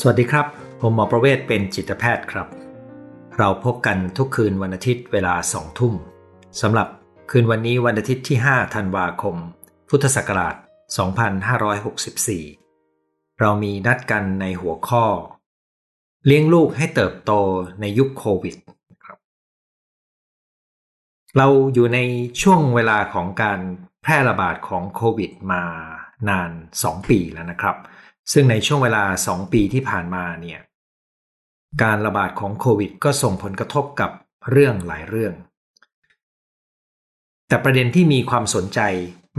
สวัสดีครับ ผมหมอประเวศเป็นจิตแพทย์ครับ เราพบกันทุกคืนวันอาทิตย์เวลาสองทุ่มสำหรับคืนวันนี้วันอาทิตย์ที่ 5 ธันวาคม พุทธศักราช 2564 เรามีนัดกันในหัวข้อ เลี้ยงลูกให้เติบโตในยุคโควิดครับเราอยู่ในช่วงเวลาของการแพร่ระบาดของโควิดมานาน 2 ปีแล้วนะครับ ซึ่งในช่วงเวลา 2 ปีที่ผ่านมาเนี่ยการระบาดของโควิด ก็ส่งผลกระทบกับเรื่องหลายเรื่อง แต่ประเด็นที่มีความสนใจ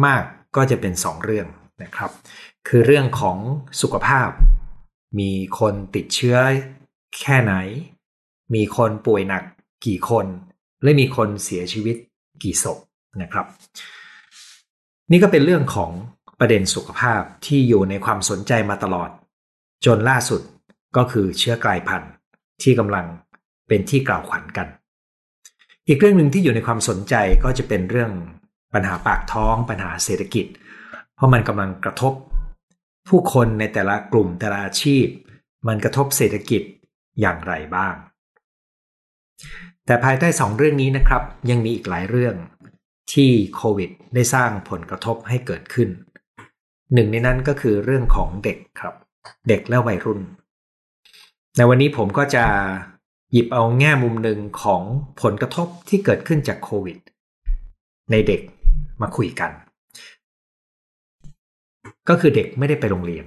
มากก็จะเป็น 2 เรื่องนะครับ คือเรื่องของสุขภาพ มีคนติดเชื้อแค่ไหน มีคนป่วยหนักกี่คน และมีคนเสียชีวิตกี่ศพนะครับ นี่ก็เป็นเรื่องของ ประเด็นสุขภาพที่อยู่ในความสนใจมาตลอด จนล่าสุดก็คือเชื้อกลายพันธุ์ที่กำลังเป็นที่กล่าวขวัญกัน อีกเรื่องหนึ่งที่อยู่ในความสนใจก็จะเป็นเรื่องปัญหาปากท้อง ปัญหาเศรษฐกิจ เพราะมันกำลังกระทบ ผู้คนในแต่ละกลุ่มแต่ละอาชีพ มันกระทบเศรษฐกิจอย่างไรบ้าง แต่ภายใต้สองเรื่องนี้นะครับ ยังมีอีกหลายเรื่องที่โควิดได้สร้างผลกระทบให้เกิดขึ้น หนึ่งในนั้นก็คือเรื่องของเด็กครับ เด็กและวัยรุ่น ในวันนี้ผมก็จะหยิบเอาแง่มุมหนึ่งของผลกระทบที่เกิดขึ้นจากโควิด ในเด็กมาคุยกัน ก็คือเด็กไม่ได้ไปโรงเรียน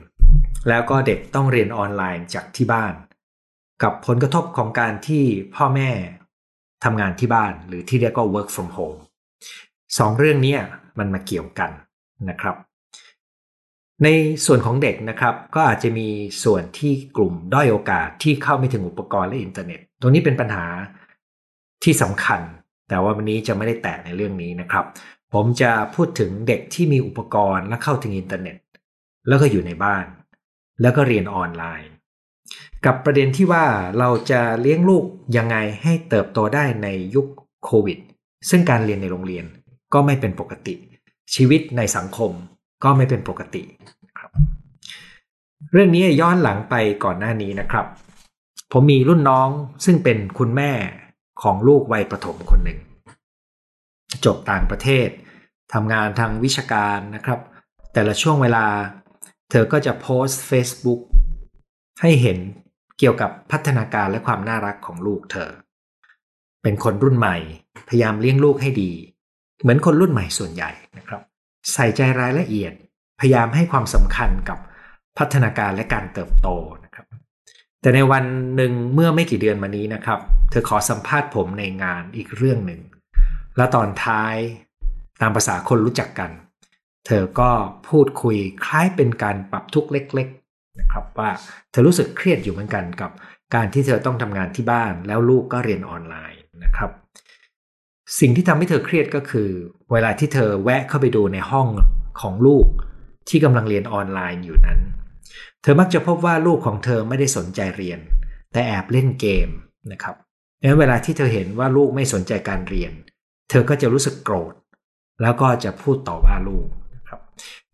แล้วก็เด็กต้องเรียนออนไลน์จากที่บ้าน กับผลกระทบของการที่พ่อแม่ทำงานที่บ้านหรือที่เรียกว่า work from home สองเรื่องนี้มันมาเกี่ยวกันนะครับ ในส่วนของเด็กนะครับก็อาจจะมีส่วนที่กลุ่มด้อยโอกาสที่เข้าไม่ถึงอุปกรณ์และอินเทอร์เน็ต ตรงนี้เป็นปัญหาที่สำคัญ แต่ว่าวันนี้จะไม่ได้แตะในเรื่องนี้นะครับ ผมจะพูดถึงเด็กที่มีอุปกรณ์และเข้าถึงอินเทอร์เน็ต แล้วก็อยู่ในบ้าน แล้วก็เรียนออนไลน์ กับประเด็นที่ว่าเราจะเลี้ยงลูกยังไงให้เติบโตได้ในยุคโควิด ซึ่งการเรียนในโรงเรียนก็ไม่เป็นปกติ ชีวิตในสังคม ก็ไม่เป็นปกติครับ เรื่องนี้ย้อนหลังไปก่อนหน้านี้นะครับ ผมมีรุ่นน้องซึ่งเป็นคุณแม่ของลูกวัยประถมคนหนึ่ง จบต่างประเทศทำงานทางวิชาการนะครับ แต่ละช่วงเวลา เธอก็จะโพสต์ Facebook ให้เห็นเกี่ยวกับพัฒนาการและความน่ารักของลูกเธอ เป็นคนรุ่นใหม่ พยายามเลี้ยงลูกให้ดี เหมือนคนรุ่นใหม่ส่วนใหญ่นะครับ ใส่ใจรายละเอียด พยายามให้ความสำคัญกับพัฒนาการและการเติบโตนะครับ แต่ในวันหนึ่งเมื่อไม่กี่เดือนมานี้นะครับ เธอขอสัมภาษณ์ผมในงานอีกเรื่องหนึ่ง และตอนท้ายตามภาษาคนรู้จักกัน เธอก็พูดคุยคล้ายเป็นการปรับทุกเล็กๆนะครับว่าเธอรู้สึกเครียดอยู่เหมือนกันกับการที่เธอต้องทำงานที่บ้านแล้วลูกก็เรียนออนไลน์นะครับ สิ่งที่ทำให้เธอเครียดก็คือ เวลาที่เธอแวะเข้าไปดูในห้องของลูกที่กำลังเรียนออนไลน์อยู่นั้น เธอมักจะพบว่าลูกของเธอไม่ได้สนใจเรียน แต่แอบเล่นเกมนะครับดังนั้นเวลาที่เธอเห็นว่าลูกไม่สนใจการเรียน เธอก็จะรู้สึกโกรธ แล้วก็จะพูดต่อว่าลูกครับ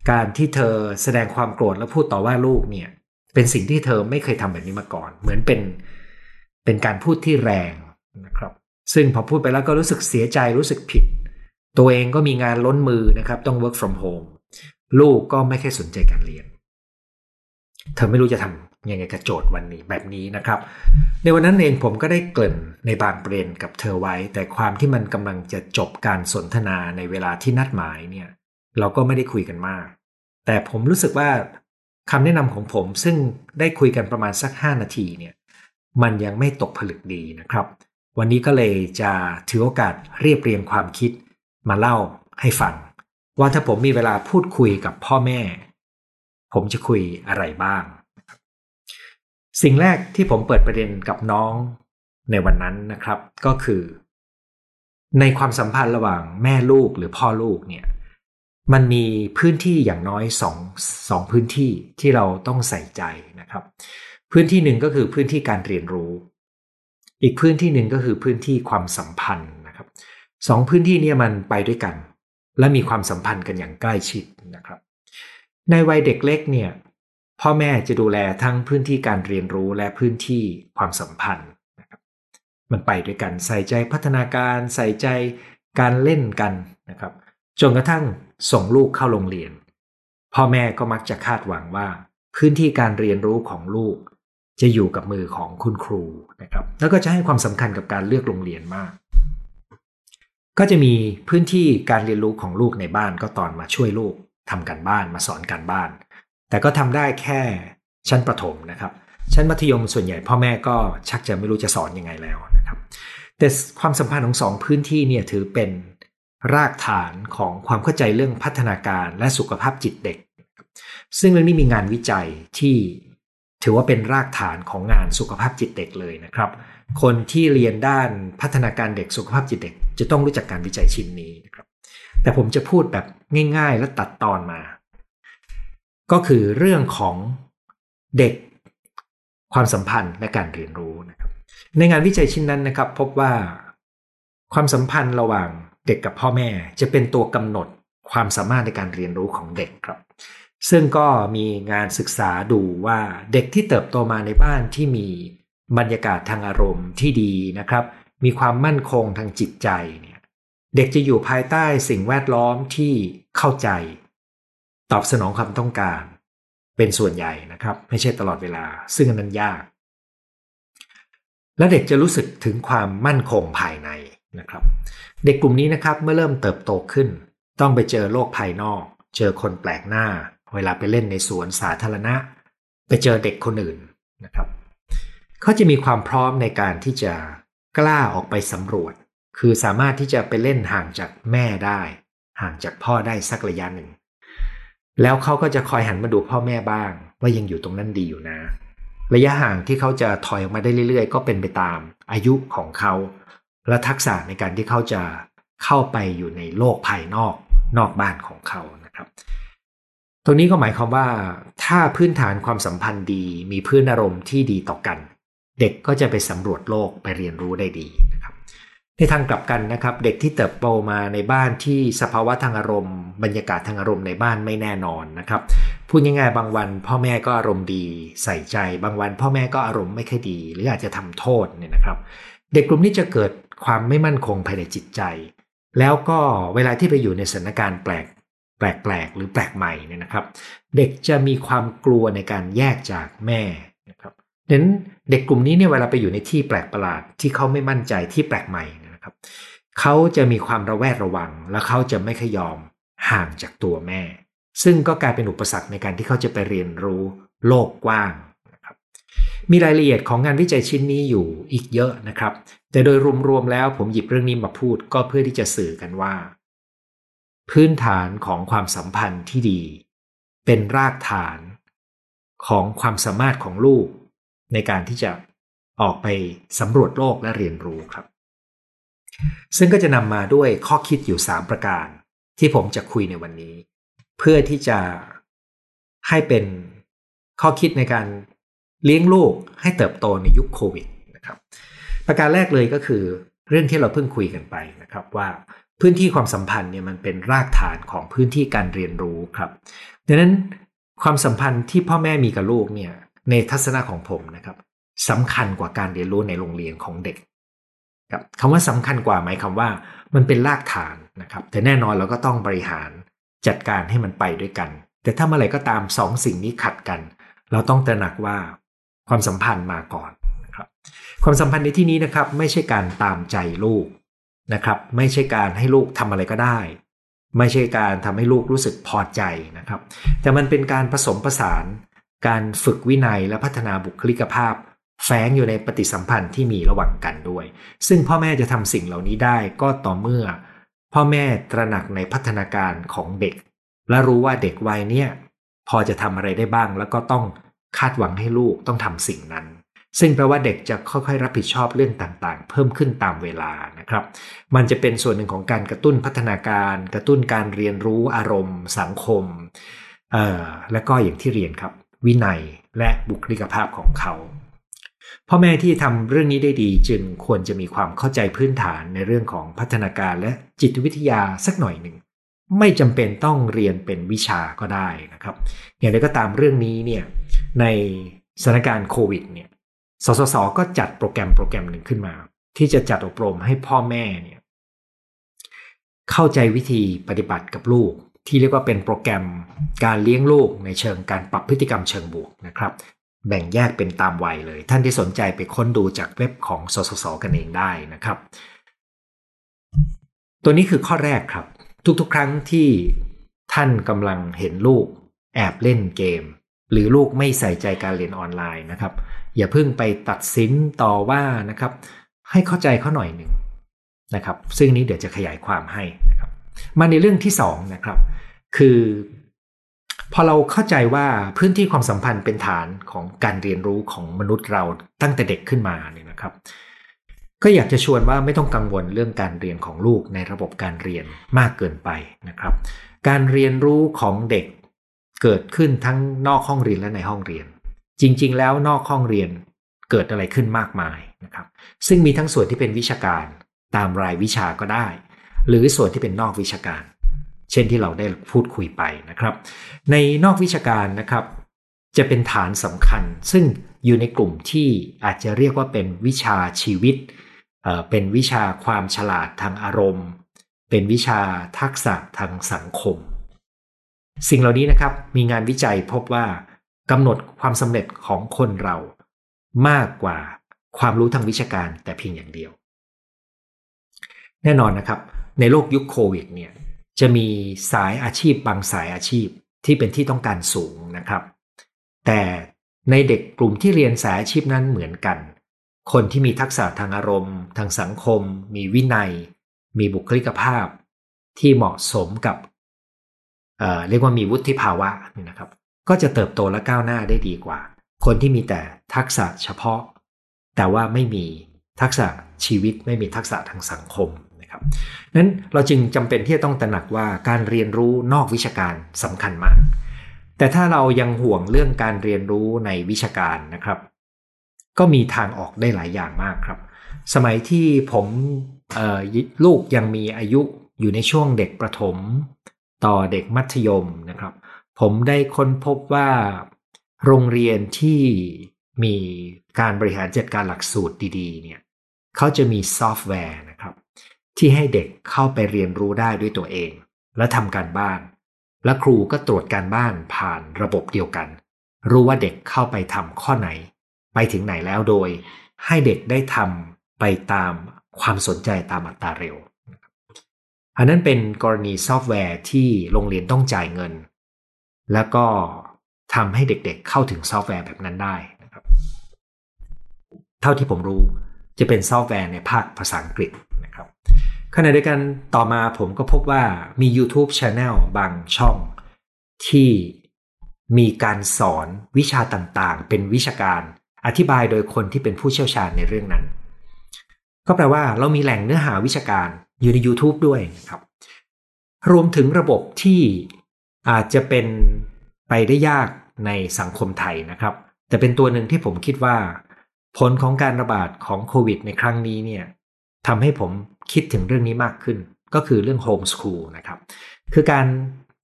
การที่เธอแสดงความโกรธและพูดต่อว่าลูกเนี่ย เป็นสิ่งที่เธอไม่เคยทำแบบนี้มาก่อน เหมือนเป็นเป็นการพูดที่แรงนะครับ ซึ่งพอพูดไปแล้วก็รู้สึกเสียใจรู้สึกผิด ตัวเองก็มีงานล้นมือนะครับต้อง work from home ลูกก็ไม่ค่อยสนใจการเรียน เธอไม่รู้จะทำยังไงกับโจทย์วันนี้แบบนี้นะครับ ในวันนั้นเองผมก็ได้เกริ่นในบางประเด็นกับเธอไว้ แต่ความที่มันกำลังจะจบการสนทนาในเวลาที่นัดหมายเนี่ย เราก็ไม่ได้คุยกันมาก แต่ผมรู้สึกว่าคำแนะนำของผมซึ่งได้คุยกันประมาณสัก 5 นาทีเนี่ย มันยังไม่ตกผลึกดีนะครับ วันนี้ก็เลยจะถือโอกาสเรียบเรียงความคิดมาเล่าให้ฟัง ว่าถ้าผมมีเวลาพูดคุยกับพ่อแม่ ผมจะคุยอะไรบ้าง สิ่งแรกที่ผมเปิดประเด็นกับน้องในวันนั้นนะครับก็คือ ในความสัมพันธ์ระหว่างแม่ลูกหรือพ่อลูกเนี่ยมันมีพื้นที่อย่างน้อยสองสองพื้นที่ที่เราต้องใส่ใจนะครับ พื้นที่หนึ่งก็คือพื้นที่การเรียนรู้ อีกพื้นที่หนึ่งก็คือพื้นที่ความสัมพันธ์นะครับสองพื้นที่นี้มันไปด้วยกัน และมีความสัมพันธ์กันอย่างใกล้ชิดนะครับ ในวัยเด็กเล็กเนี่ยพ่อแม่จะดูแลทั้งพื้นที่การเรียนรู้และพื้นที่ความสัมพันธ์นะครับมันไปด้วยกันใส่ใจพัฒนาการใส่ใจการเล่นกันนะครับจนกระทั่งส่งลูกเข้าโรงเรียน พ่อแม่ก็มักจะคาดหวังว่า พื้นที่การเรียนรู้ของลูก จะอยู่กับมือของคุณครูนะครับ แล้วก็จะให้ความสำคัญกับการเลือกโรงเรียนมาก ก็จะมีพื้นที่การเรียนรู้ของลูกในบ้านก็ตอนมาช่วยลูกทำการบ้านมาสอนการบ้าน แต่ก็ทำได้แค่ชั้นประถมนะครับ ชั้นมัธยมส่วนใหญ่พ่อแม่ก็ชักจะไม่รู้จะสอนยังไงแล้วนะครับ แต่ความสัมพันธ์ของสองพื้นที่เนี่ยถือเป็นรากฐานของความเข้าใจเรื่องพัฒนาการและสุขภาพจิตเด็ก ซึ่งเรื่องนี้มีงานวิจัยที่ ถือว่าเป็นรากฐานของงานสุขภาพจิตเด็กเลยนะครับ คนที่เรียนด้านพัฒนาการเด็กสุขภาพจิตเด็ก จะต้องรู้จักการวิจัยชิ้นนี้นะครับ แต่ผมจะพูดแบบง่าย ๆ และตัดตอนมา ก็คือเรื่องของเด็กความสัมพันธ์และการเรียนรู้นะครับ ในงานวิจัยชิ้นนั้นนะครับ พบว่าความสัมพันธ์ระหว่างเด็กกับพ่อแม่จะเป็นตัวกำหนดความสามารถในการเรียนรู้ของเด็กครับ ซึ่งก็มีงานศึกษาดูว่าเด็กที่เติบโตมาในบ้านที่มีบรรยากาศทางอารมณ์ที่ดีนะครับ มีความมั่นคงทางจิตใจเนี่ยเด็กจะอยู่ภายใต้สิ่งแวดล้อมที่เข้าใจ ตอบสนองความต้องการ เป็นส่วนใหญ่นะครับ ไม่ใช่ตลอดเวลา ซึ่งอันนั้นยาก และเด็กจะรู้สึกถึงความมั่นคงภายในนะครับ เด็กกลุ่มนี้นะครับเมื่อเริ่มเติบโตขึ้น ต้องไปเจอโลกภายนอก เจอคนแปลกหน้า เวลาไปเล่นในสวนสาธารณะ ไปเจอเด็กคนอื่นนะครับเขาจะมีความพร้อมในการที่จะกล้าออกไปสำรวจ คือสามารถที่จะไปเล่นห่างจากแม่ได้ ห่างจากพ่อได้สักระยะหนึ่ง แล้วเขาก็จะคอยหันมาดูพ่อแม่บ้าง ว่ายังอยู่ตรงนั้นดีอยู่นะ ระยะห่างที่เขาจะถอยออกมาได้เรื่อยๆ ก็เป็นไปตามอายุของเขาและทักษะในการที่เขาจะเข้าไปอยู่ในโลกภายนอกนอกบ้านของเขานะครับ ตรงนี้ก็หมายความว่า ถ้าพื้นฐานความสัมพันธ์ดีมีพื้นอารมณ์ที่ดีต่อกัน เด็กก็จะไปสำรวจโลกไปเรียนรู้ได้ดีนะครับ ในทางกลับกันนะครับ เด็กที่เติบโตมาในบ้านที่สภาวะทางอารมณ์ บรรยากาศทางอารมณ์ในบ้านไม่แน่นอนนะครับพูดง่ายๆบางวัน พ่อแม่ก็อารมณ์ดีใส่ใจ บางวันพ่อแม่ก็อารมณ์ไม่ค่อยดี หรืออาจจะทำโทษเนี่ยนะครับ เด็กกลุ่มนี้จะเกิดความไม่มั่นคงภายในจิตใจ แล้วก็เวลาที่ไปอยู่ในสถานการณ์แปลก แปลกๆ หรือแปลกใหม่เนี่ยนะครับ เด็กจะมีความกลัวในการแยกจากแม่นะครับดังนั้นเด็กกลุ่มนี้เนี่ยเวลาไปอยู่ในที่แปลกประหลาดที่เขาไม่มั่นใจที่แปลกใหม่นะครับเขาจะมีความระแวดระวัง และเขาจะไม่ขยอมห่างจากตัวแม่ ซึ่งก็กลายเป็นอุปสรรคในการที่เขาจะไปเรียนรู้โลกกว้างมีรายละเอียดของงานวิจัยชิ้นนี้อยู่อีกเยอะนะครับ แต่โดยรวมๆแล้วผมหยิบเรื่องนี้มาพูดก็เพื่อที่จะสื่อกันว่า พื้นฐานของความสัมพันธ์ที่ดี เป็นรากฐานของความสามารถของลูก ในการที่จะออกไปสำรวจโลกและเรียนรู้ครับ ซึ่งก็จะนำมาด้วยข้อคิดอยู่ 3 ประการ ที่ผมจะคุยในวันนี้ เพื่อที่จะให้เป็นข้อคิดในการเลี้ยงลูกให้เติบโตในยุคโควิดนะครับ ประการแรกเลยก็คือเรื่องที่เราเพิ่งคุยกันไปนะครับว่า พื้นที่ความสัมพันธ์เนี่ยมันเป็นรากฐานของพื้นที่การเรียนรู้ครับดังนั้นความสัมพันธ์ที่พ่อแม่มีกับลูกเนี่ยในทัศนะของผมนะครับสำคัญกว่าการเรียนรู้ในโรงเรียนของเด็กครับคำว่าสำคัญกว่าหมายความว่ามันเป็นรากฐานนะครับ แต่แน่นอนเราก็ต้องบริหารจัดการให้มันไปด้วยกัน แต่ถ้าเมื่อไหร่ก็ตามสองสิ่งนี้ขัดกัน เราต้องตระหนักว่าความสัมพันธ์มาก่อนนะครับ ความสัมพันธ์ในที่นี้นะครับ ไม่ใช่การตามใจลูก นะครับ ไม่ใช่การให้ลูกทำอะไรก็ได้ ไม่ใช่การทำให้ลูกรู้สึกพอใจนะครับ แต่มันเป็นการผสมผสาน การฝึกวินัยและพัฒนาบุคลิกภาพ แฝงอยู่ในปฏิสัมพันธ์ที่มีระหว่างกันด้วย ซึ่งพ่อแม่จะทำสิ่งเหล่านี้ได้ก็ต่อเมื่อ พ่อแม่ตระหนักในพัฒนาการของเด็ก และรู้ว่าเด็กวัยเนี้ยพอจะทำอะไรได้บ้าง แล้วก็ต้องคาดหวังให้ลูกต้องทำสิ่งนั้น ซึ่งแปลว่าเด็กจะค่อยๆ รับผิดชอบเรื่องต่างๆ เพิ่มขึ้นตามเวลานะครับ มันจะเป็นส่วนหนึ่งของการกระตุ้นพัฒนาการ กระตุ้นการเรียนรู้อารมณ์ สังคม และก็อย่างที่เรียนครับ วินัยและบุคลิกภาพของเขา พ่อแม่ที่ทำเรื่องนี้ได้ดีจึงควรจะมีความเข้าใจพื้นฐานในเรื่องของพัฒนาการและจิตวิทยาสักหน่อยหนึ่งไม่จำเป็นต้องเรียนเป็นวิชาก็ได้นะครับ อย่างไรก็ตามเรื่องนี้เนี่ยในสถานการณ์โควิดเนี่ย สสสก็จัดโปรแกรมโปรแกรมหนึ่งขึ้นมา ที่จะจัดอบรมให้พ่อแม่เนี่ยเข้าใจวิธีปฏิบัติกับลูก ที่เรียกว่าเป็นโปรแกรมการเลี้ยงลูกในเชิงการปรับพฤติกรรมเชิงบวกนะครับ แบ่งแยกเป็นตามวัยเลย ท่านที่สนใจไปค้นดูจากเว็บของสสสกันเองได้นะครับ ตัวนี้คือข้อแรกครับ ทุกๆ ครั้งที่ท่านกำลังเห็นลูก แอบเล่นเกม หรือลูกไม่ใส่ใจการเรียนออนไลน์นะครับ อย่าเพิ่งไปตัดสินต่อว่านะครับ ให้เข้าใจเขาหน่อยหนึ่งนะครับ ซึ่งนี้เดี๋ยวจะขยายความให้นะครับ มาในเรื่องที่สองนะครับ คือ พอเราเข้าใจว่าพื้นที่ความสัมพันธ์เป็นฐานของการเรียนรู้ของมนุษย์เราตั้งแต่เด็กขึ้นมาเนี่ยนะครับ ก็อยากจะชวนว่าไม่ต้องกังวลเรื่องการเรียนของลูกในระบบการเรียนมากเกินไปนะครับ การเรียนรู้ของเด็กเกิดขึ้นทั้งนอกห้องเรียนและในห้องเรียน จริง ๆ แล้วนอกห้องเรียนเกิดอะไรขึ้นมากมายนะครับ ซึ่งมีทั้งส่วนที่เป็นวิชาการตามรายวิชาก็ได้ หรือส่วนที่เป็นนอกวิชาการ เช่นที่เราได้พูดคุยไปนะครับ ในนอกวิชาการนะครับ จะเป็นฐานสำคัญ ซึ่งอยู่ในกลุ่มที่อาจจะเรียกว่าเป็นวิชาชีวิต เป็นวิชาความฉลาดทางอารมณ์ เป็นวิชาทักษะทางสังคม สิ่งเหล่านี้นะครับมีงานวิจัยพบว่า กำหนดความสำเร็จของคนเรามากกว่าความรู้ทางวิชาการแต่เพียงอย่างเดียว แน่นอนนะครับ ในโลกยุคโควิดเนี่ยจะมีสายอาชีพบางสายอาชีพที่เป็นที่ต้องการสูงนะครับ แต่ในเด็กกลุ่มที่เรียนสายอาชีพนั้นเหมือนกัน คนที่มีทักษะทางอารมณ์ ทางสังคม มีวินัย มีบุคลิกภาพ ที่เหมาะสมกับเเรียกว่ามีวุฒิภาวะนี่นะครับ ก็จะเติบโตและก้าวหน้าได้ดีกว่า คนที่มีแต่ทักษะเฉพาะ แต่ว่าไม่มีทักษะชีวิตไม่มีทักษะทางสังคมนะครับนั้นเราจึงจำเป็นที่จะต้องตระหนักว่าการเรียนรู้นอกวิชาการสำคัญมาก แต่ถ้าเรายังห่วงเรื่องการเรียนรู้ในวิชาการนะครับ ก็มีทางออกได้หลายอย่างมากครับ สมัยที่ผมลูกยังมีอายุอยู่ในช่วงเด็กประถม ต่อเด็กมัธยมนะครับ ผมได้ค้นพบว่าโรงเรียนที่มีการบริหารจัดการหลักสูตรดีๆ เนี่ยเขาจะมีซอฟต์แวร์นะครับ ที่ให้เด็กเข้าไปเรียนรู้ได้ด้วยตัวเอง และทำการบ้าน และครูก็ตรวจการบ้านผ่านระบบเดียวกัน รู้ว่าเด็กเข้าไปทำข้อไหน ไปถึงไหนแล้วโดย ให้เด็กได้ทำไปตามความสนใจตามอัตราเร็ว อันนั้นเป็นกรณีซอฟต์แวร์ที่โรงเรียนต้องจ่ายเงิน แล้วก็ทำให้เด็กๆเเข้าถึงซอฟต์แวร์แบบนั้นได้นะครับ เท่าที่ผมรู้จะเป็นซอฟต์แวร์ในภาคภาษาอังกฤษนะครับขณะเดียวกันต่อมาผมก็พบว่ามี YouTube Channel บางช่อง ที่มีการสอนวิชาต่างๆ เป็นวิชาการอธิบายโดยคนที่เป็นผู้เชี่ยวชาญในเรื่องนั้น ก็แปลว่าเรามีแหล่งเนื้อหาวิชาการอยู่ใน YouTube ด้วยนะครับ รวมถึงระบบที่ อาจจะเป็นไปได้ยากในสังคมไทยนะครับ แต่เป็นตัวหนึ่งที่ผมคิดว่า ผลของการระบาดของโควิดในครั้งนี้เนี่ยทำให้ผมคิดถึงเรื่องนี้มากขึ้น ก็คือเรื่องโฮมสคูลนะครับ คือการ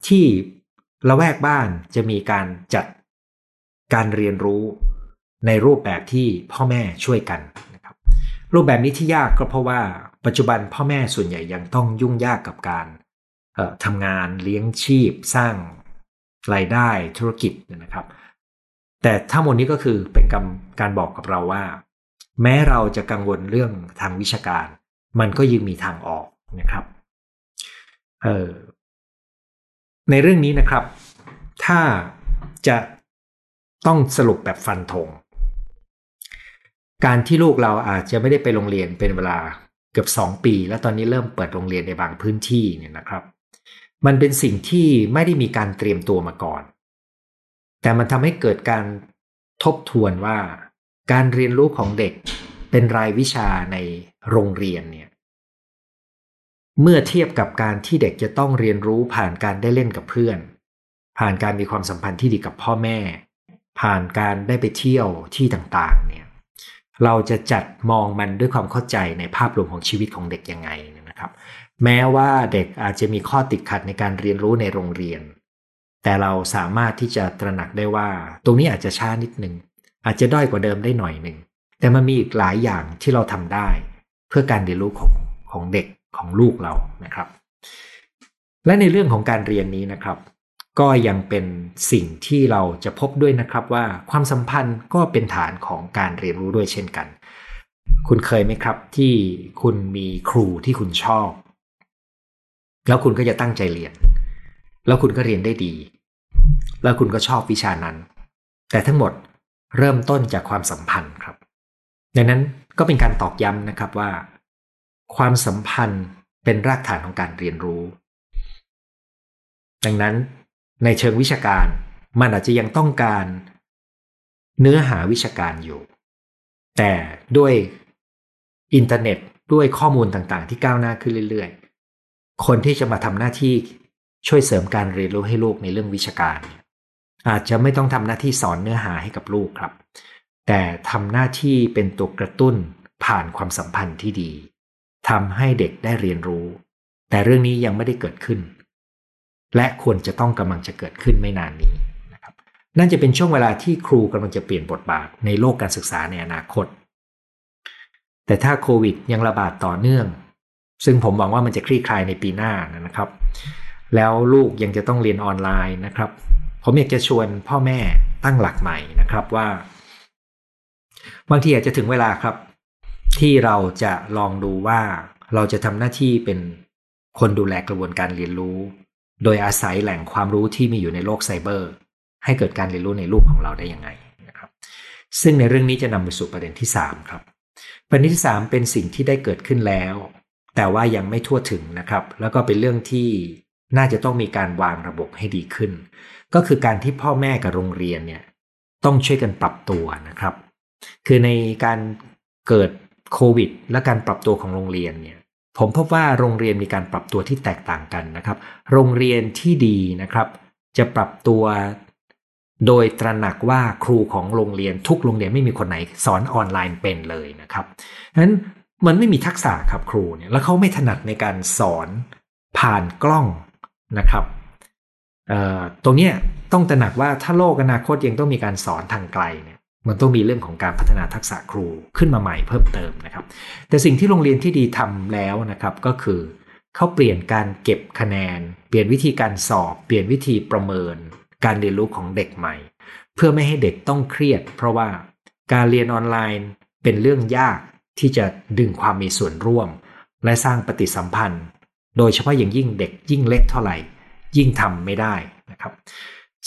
ที่ละแวกบ้านจะมีการจัดการเรียนรู้ในรูปแบบที่พ่อแม่ช่วยกันนะครับ รูปแบบนี้ที่ยากก็เพราะว่าปัจจุบันพ่อแม่ส่วนใหญ่ยังต้องยุ่งยากกับการ ทำงานเลี้ยงชีพสร้างรายได้ธุรกิจนะครับ แต่ทั้งหมดนี้ก็คือเป็นการบอกกับเราว่า แม้เราจะกังวลเรื่องทางวิชาการ มันก็ยังมีทางออกนะครับเออในเรื่องนี้นะครับ ถ้าจะต้องสรุปแบบฟันธงการที่ลูกเราอาจจะไม่ได้ไปโรงเรียนเป็นเวลาเกือบสองปี แล้วตอนนี้เริ่มเปิดโรงเรียนในบางพื้นที่เนี่ยนะครับ มันเป็นสิ่งที่ไม่ได้มีการเตรียมตัวมาก่อน แต่มันทำให้เกิดการทบทวนว่า การเรียนรู้ของเด็กเป็นรายวิชาในโรงเรียนเนี่ย เมื่อเทียบกับการที่เด็กจะต้องเรียนรู้ผ่านการได้เล่นกับเพื่อน ผ่านการมีความสัมพันธ์ที่ดีกับพ่อแม่ ผ่านการได้ไปเที่ยวที่ต่างๆ เนี่ย เราจะจัดมองมันด้วยความเข้าใจในภาพรวมของชีวิตของเด็กยังไงนะครับ แม้ว่าเด็กอาจจะมีข้อติดขัดในการเรียนรู้ในโรงเรียน แต่เราสามารถที่จะตระหนักได้ว่า ตรงนี้อาจจะช้านิดหนึ่งอาจจะด้อยกว่าเดิมได้หน่อยหนึ่ง แต่มันมีอีกหลายอย่างที่เราทำได้ เพื่อการเรียนรู้ของของเด็กของลูกเรานะครับ และในเรื่องของการเรียนนี้นะครับ ก็ยังเป็นสิ่งที่เราจะพบด้วยนะครับว่าความสัมพันธ์ก็เป็นฐานของการเรียนรู้ด้วยเช่นกัน คุณเคยไหมครับที่คุณมีครูที่คุณชอบ แล้วคุณก็จะตั้งใจเรียน แล้วคุณก็เรียนได้ดี แล้วคุณก็ชอบวิชานั้น แต่ทั้งหมดเริ่มต้นจากความสัมพันธ์ครับ ดังนั้นก็เป็นการตอกย้ำนะครับว่า ความสัมพันธ์เป็นรากฐานของการเรียนรู้ ดังนั้นในเชิงวิชาการมันอาจจะยังต้องการเนื้อหาวิชาการอยู่ แต่ด้วยอินเทอร์เน็ตด้วยข้อมูลต่างๆ ที่ก้าวหน้าขึ้นเรื่อยๆ คนที่จะมาทำหน้าที่ช่วยเสริมการเรียนรู้ให้ลูกในเรื่องวิชาการ อาจจะไม่ต้องทำหน้าที่สอนเนื้อหาให้กับลูกครับ แต่ทำหน้าที่เป็นตัวกระตุ้นผ่านความสัมพันธ์ที่ดีทำให้เด็กได้เรียนรู้ แต่เรื่องนี้ยังไม่ได้เกิดขึ้น และควรจะต้องกำลังจะเกิดขึ้นไม่นานนี้นะครับนั่นจะเป็นช่วงเวลาที่ครูกำลังจะเปลี่ยนบทบาทในโลกการศึกษาในอนาคต แต่ถ้าโควิดยังระบาดต่อเนื่อง ซึ่งผมหวังว่ามันจะคลี่คลายในปีหน้านะครับ แล้วลูกยังจะต้องเรียนออนไลน์นะครับ ผมอยากจะชวนพ่อแม่ตั้งหลักใหม่นะครับว่า บางทีอาจจะถึงเวลาครับ ที่เราจะลองดูว่าเราจะทำหน้าที่เป็นคนดูแลกระบวนการเรียนรู้ โดยอาศัยแหล่งความรู้ที่มีอยู่ในโลกไซเบอร์ ให้เกิดการเรียนรู้ในลูกของเราได้ยังไงนะครับ ซึ่งในเรื่องนี้จะนำไปสู่ประเด็นที่ 3 ครับ ประเด็นที่ 3 เป็นสิ่งที่ได้เกิดขึ้นแล้ว แต่ว่ายังไม่ทั่วถึงนะครับ แล้วก็เป็นเรื่องที่น่าจะต้องมีการวางระบบให้ดีขึ้น ก็คือการที่พ่อแม่กับโรงเรียนเนี่ยต้องช่วยกันปรับตัวนะครับ คือในการเกิดโควิด และการปรับตัวของโรงเรียนเนี่ยผมพบว่าโรงเรียนมีการปรับตัวที่แตกต่างกันนะครับ โรงเรียนที่ดีนะครับ จะปรับตัวโดยตระหนักว่าครูของโรงเรียนทุกโรงเรียนไม่มีคนไหนสอนออนไลน์เป็นเลยนะครับนั้น มันไม่มีทักษะครับครูเนี่ยแล้วเขาไม่ถนัดในการสอนผ่านกล้องนะครับตรงนี้ต้องตระหนักว่าถ้าโลกอนาคตยังต้องมีการสอนทางไกลเนี่ยมันต้องมีเรื่องของการพัฒนาทักษะครูขึ้นมาใหม่เพิ่มเติมนะครับ แต่สิ่งที่โรงเรียนที่ดีทำแล้วนะครับก็คือเขาเปลี่ยนการเก็บคะแนน เปลี่ยนวิธีการสอบ เปลี่ยนวิธีประเมิน การเรียนรู้ของเด็กใหม่ เพื่อไม่ให้เด็กต้องเครียด เพราะว่าการเรียนออนไลน์เป็นเรื่องยาก ที่จะดึงความมีส่วนร่วม และสร้างปฏิสัมพันธ์ โดยเฉพาะอย่างยิ่งเด็กยิ่งเล็กเท่าไหร่ ยิ่งทำไม่ได้นะครับ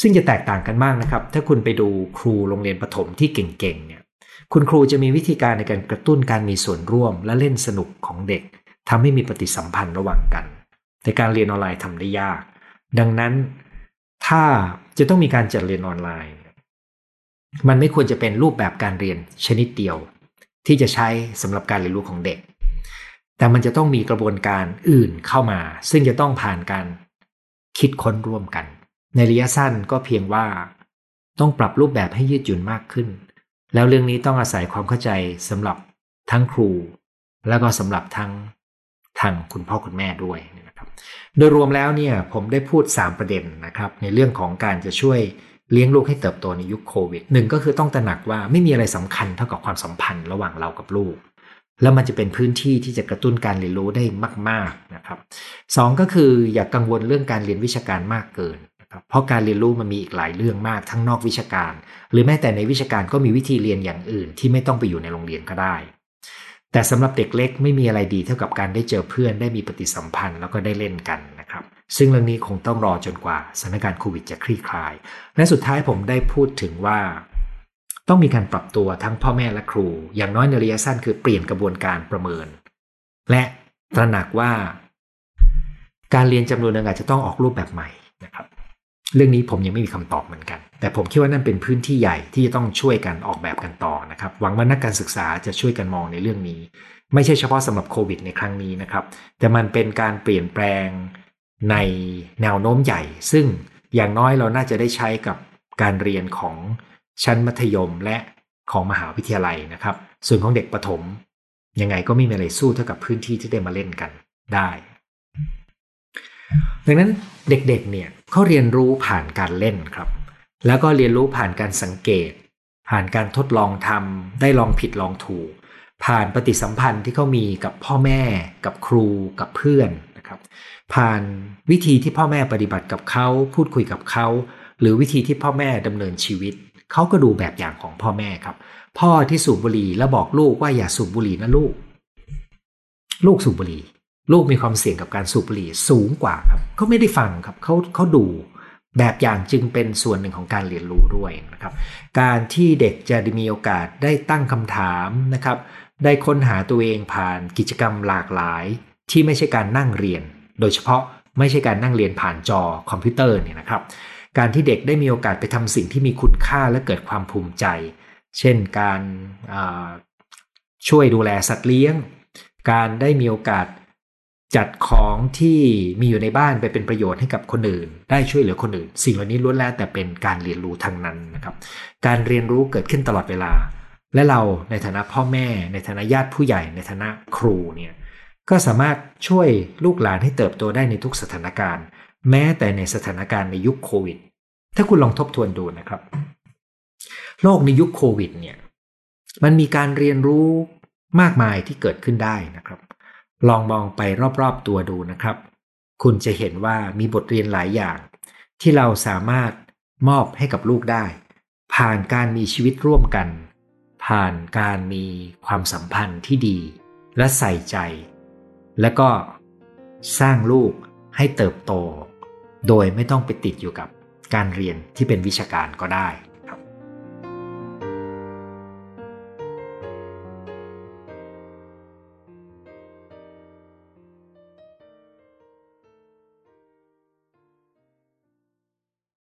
ซึ่งจะแตกต่างกันมากนะครับ ถ้าคุณไปดูครูโรงเรียนประถมที่เก่งๆเนี่ยคุณครูจะมีวิธีการในการกระตุ้นการมีส่วนร่วมและเล่นสนุกของเด็กทำให้มีปฏิสัมพันธ์ระหว่างกัน แต่การเรียนออนไลน์ทำได้ยาก ดังนั้นถ้าจะต้องมีการจัดเรียนออนไลน์ มันไม่ควรจะเป็นรูปแบบการเรียนชนิดเดียว ที่จะใช้สำหรับการเรียนรู้ของเด็ก แต่มันจะต้องมีกระบวนการอื่นเข้ามา ซึ่งจะต้องผ่านการคิดค้นร่วมกัน ในระยะสั้นก็เพียงว่า ต้องปรับรูปแบบให้ยืดหยุ่นมากขึ้น แล้วเรื่องนี้ต้องอาศัยความเข้าใจสำหรับทั้งครู แล้วก็สำหรับทั้งทางคุณพ่อคุณแม่ด้วยนะครับ โดยรวมแล้วเนี่ยผมได้พูด 3 ประเด็นนะครับ ในเรื่องของการจะช่วย เลี้ยงลูกให้เติบโตในยุคโควิดหนึ่งก็คือต้องตระหนักว่าไม่มีอะไรสำคัญเท่ากับความสัมพันธ์ระหว่างเรากับลูก แล้วมันจะเป็นพื้นที่ที่จะกระตุ้นการเรียนรู้ได้มาก ๆนะครับสองก็คืออย่ากกังวลเรื่องการเรียนวิชาการมากเกินครับเพราะการเรียนรู้มันมีอีกหลายเรื่องมากทั้งนอกวิชาการ หรือแม้แต่ในวิชาการก็มีวิธีเรียนอย่างอื่น ที่ไม่ต้องไปอยู่ในโรงเรียนก็ได้ แต่สำหรับเด็กเล็กไม่มีอะไรดีเท่ากับการได้เจอเพื่อนได้มีปฏิสัมพันธ์แล้วก็ได้เล่นกันน ซึ่งเรื่องนี้คงต้องรอจนกว่าสถานการณ์โควิดจะคลี่คลาย และสุดท้ายผมได้พูดถึงว่า ต้องมีการปรับตัวทั้งพ่อแม่และครู อย่างน้อยในระยะสั้นคือเปลี่ยนกระบวนการประเมิน และตระหนักว่า การเรียนจำนวนหนึ่งอาจจะต้องออกรูปแบบใหม่นะครับ เรื่องนี้ผมยังไม่มีคำตอบเหมือนกัน แต่ผมคิดว่านั่นเป็นพื้นที่ใหญ่ที่จะต้องช่วยกันออกแบบกันต่อนะครับ หวังว่านักการศึกษาจะช่วยกันมองในเรื่องนี้ ไม่ใช่เฉพาะสำหรับโควิดในครั้งนี้นะครับ แต่มันเป็นการเปลี่ยนแปลง ในแนวโน้มใหญ่ ซึ่งอย่างน้อยเราน่าจะได้ใช้กับการเรียนของชั้นมัธยมและของมหาวิทยาลัยนะครับ ส่วนของเด็กประถม ยังไงก็ไม่มีอะไรสู้เท่ากับพื้นที่ที่ได้มาเล่นกันได้ ดังนั้นเด็กๆเนี่ยเขาเรียนรู้ผ่านการเล่นครับ แล้วก็เรียนรู้ผ่านการสังเกต ผ่านการทดลองทำได้ลองผิดลองถูก ผ่านปฏิสัมพันธ์ที่เขามีกับพ่อแม่ กับครูกับเพื่อน นะครับผ่านวิธีที่พ่อแม่ปฏิบัติกับเขาพูดคุยกับเขา หรือวิธีที่พ่อแม่ดำเนินชีวิต เขาก็ดูแบบอย่างของพ่อแม่ครับ พ่อที่สูบบุหรี่แล้วบอกลูกว่าอย่าสูบบุหรี่นะลูก ลูกสูบบุหรี่ ลูกมีความเสี่ยงกับการสูบบุหรี่สูงกว่าครับเขาไม่ได้ฟังครับเขาเขาดูแบบอย่างจึงเป็นส่วนหนึ่งของการเรียนรู้ด้วยนะครับ การที่เด็กจะมีโอกาสได้ตั้งคำถามนะครับ ได้ค้นหาตัวเองผ่านกิจกรรมหลากหลาย ที่ไม่ใช่การนั่งเรียน โดยเฉพาะไม่ใช่การนั่งเรียนผ่านจอคอมพิวเตอร์เนี่ยนะครับ การที่เด็กได้มีโอกาสไปทำสิ่งที่มีคุณค่าและเกิดความภูมิใจ เช่นการช่วยดูแลสัตว์เลี้ยง การได้มีโอกาสจัดของที่มีอยู่ในบ้านไปเป็นประโยชน์ให้กับคนอื่น ได้ช่วยเหลือคนอื่น สิ่งเหล่านี้ล้วนแล้วแต่เป็นการเรียนรู้ทางนั้นนะครับ การเรียนรู้เกิดขึ้นตลอดเวลา และเราในฐานะพ่อแม่ ในฐานะญาติผู้ใหญ่ในฐานะครูเนี่ย ก็สามารถช่วยลูกหลานให้เติบโตได้ในทุกสถานการณ์ แม้แต่ในสถานการณ์ในยุคโควิด ถ้าคุณลองทบทวนดูนะครับ โลกในยุคโควิดเนี่ยมันมีการเรียนรู้มากมายที่เกิดขึ้นได้นะครับ ลองมองไปรอบๆตัวดูนะครับ คุณจะเห็นว่ามีบทเรียนหลายอย่าง ที่เราสามารถมอบให้กับลูกได้ ผ่านการมีชีวิตร่วมกัน ผ่านการมีความสัมพันธ์ที่ดี และใส่ใจ และก็สร้างลูกให้เติบโต โดยไม่ต้องไปติดอยู่กับการเรียนที่เป็นวิชาการก็ได้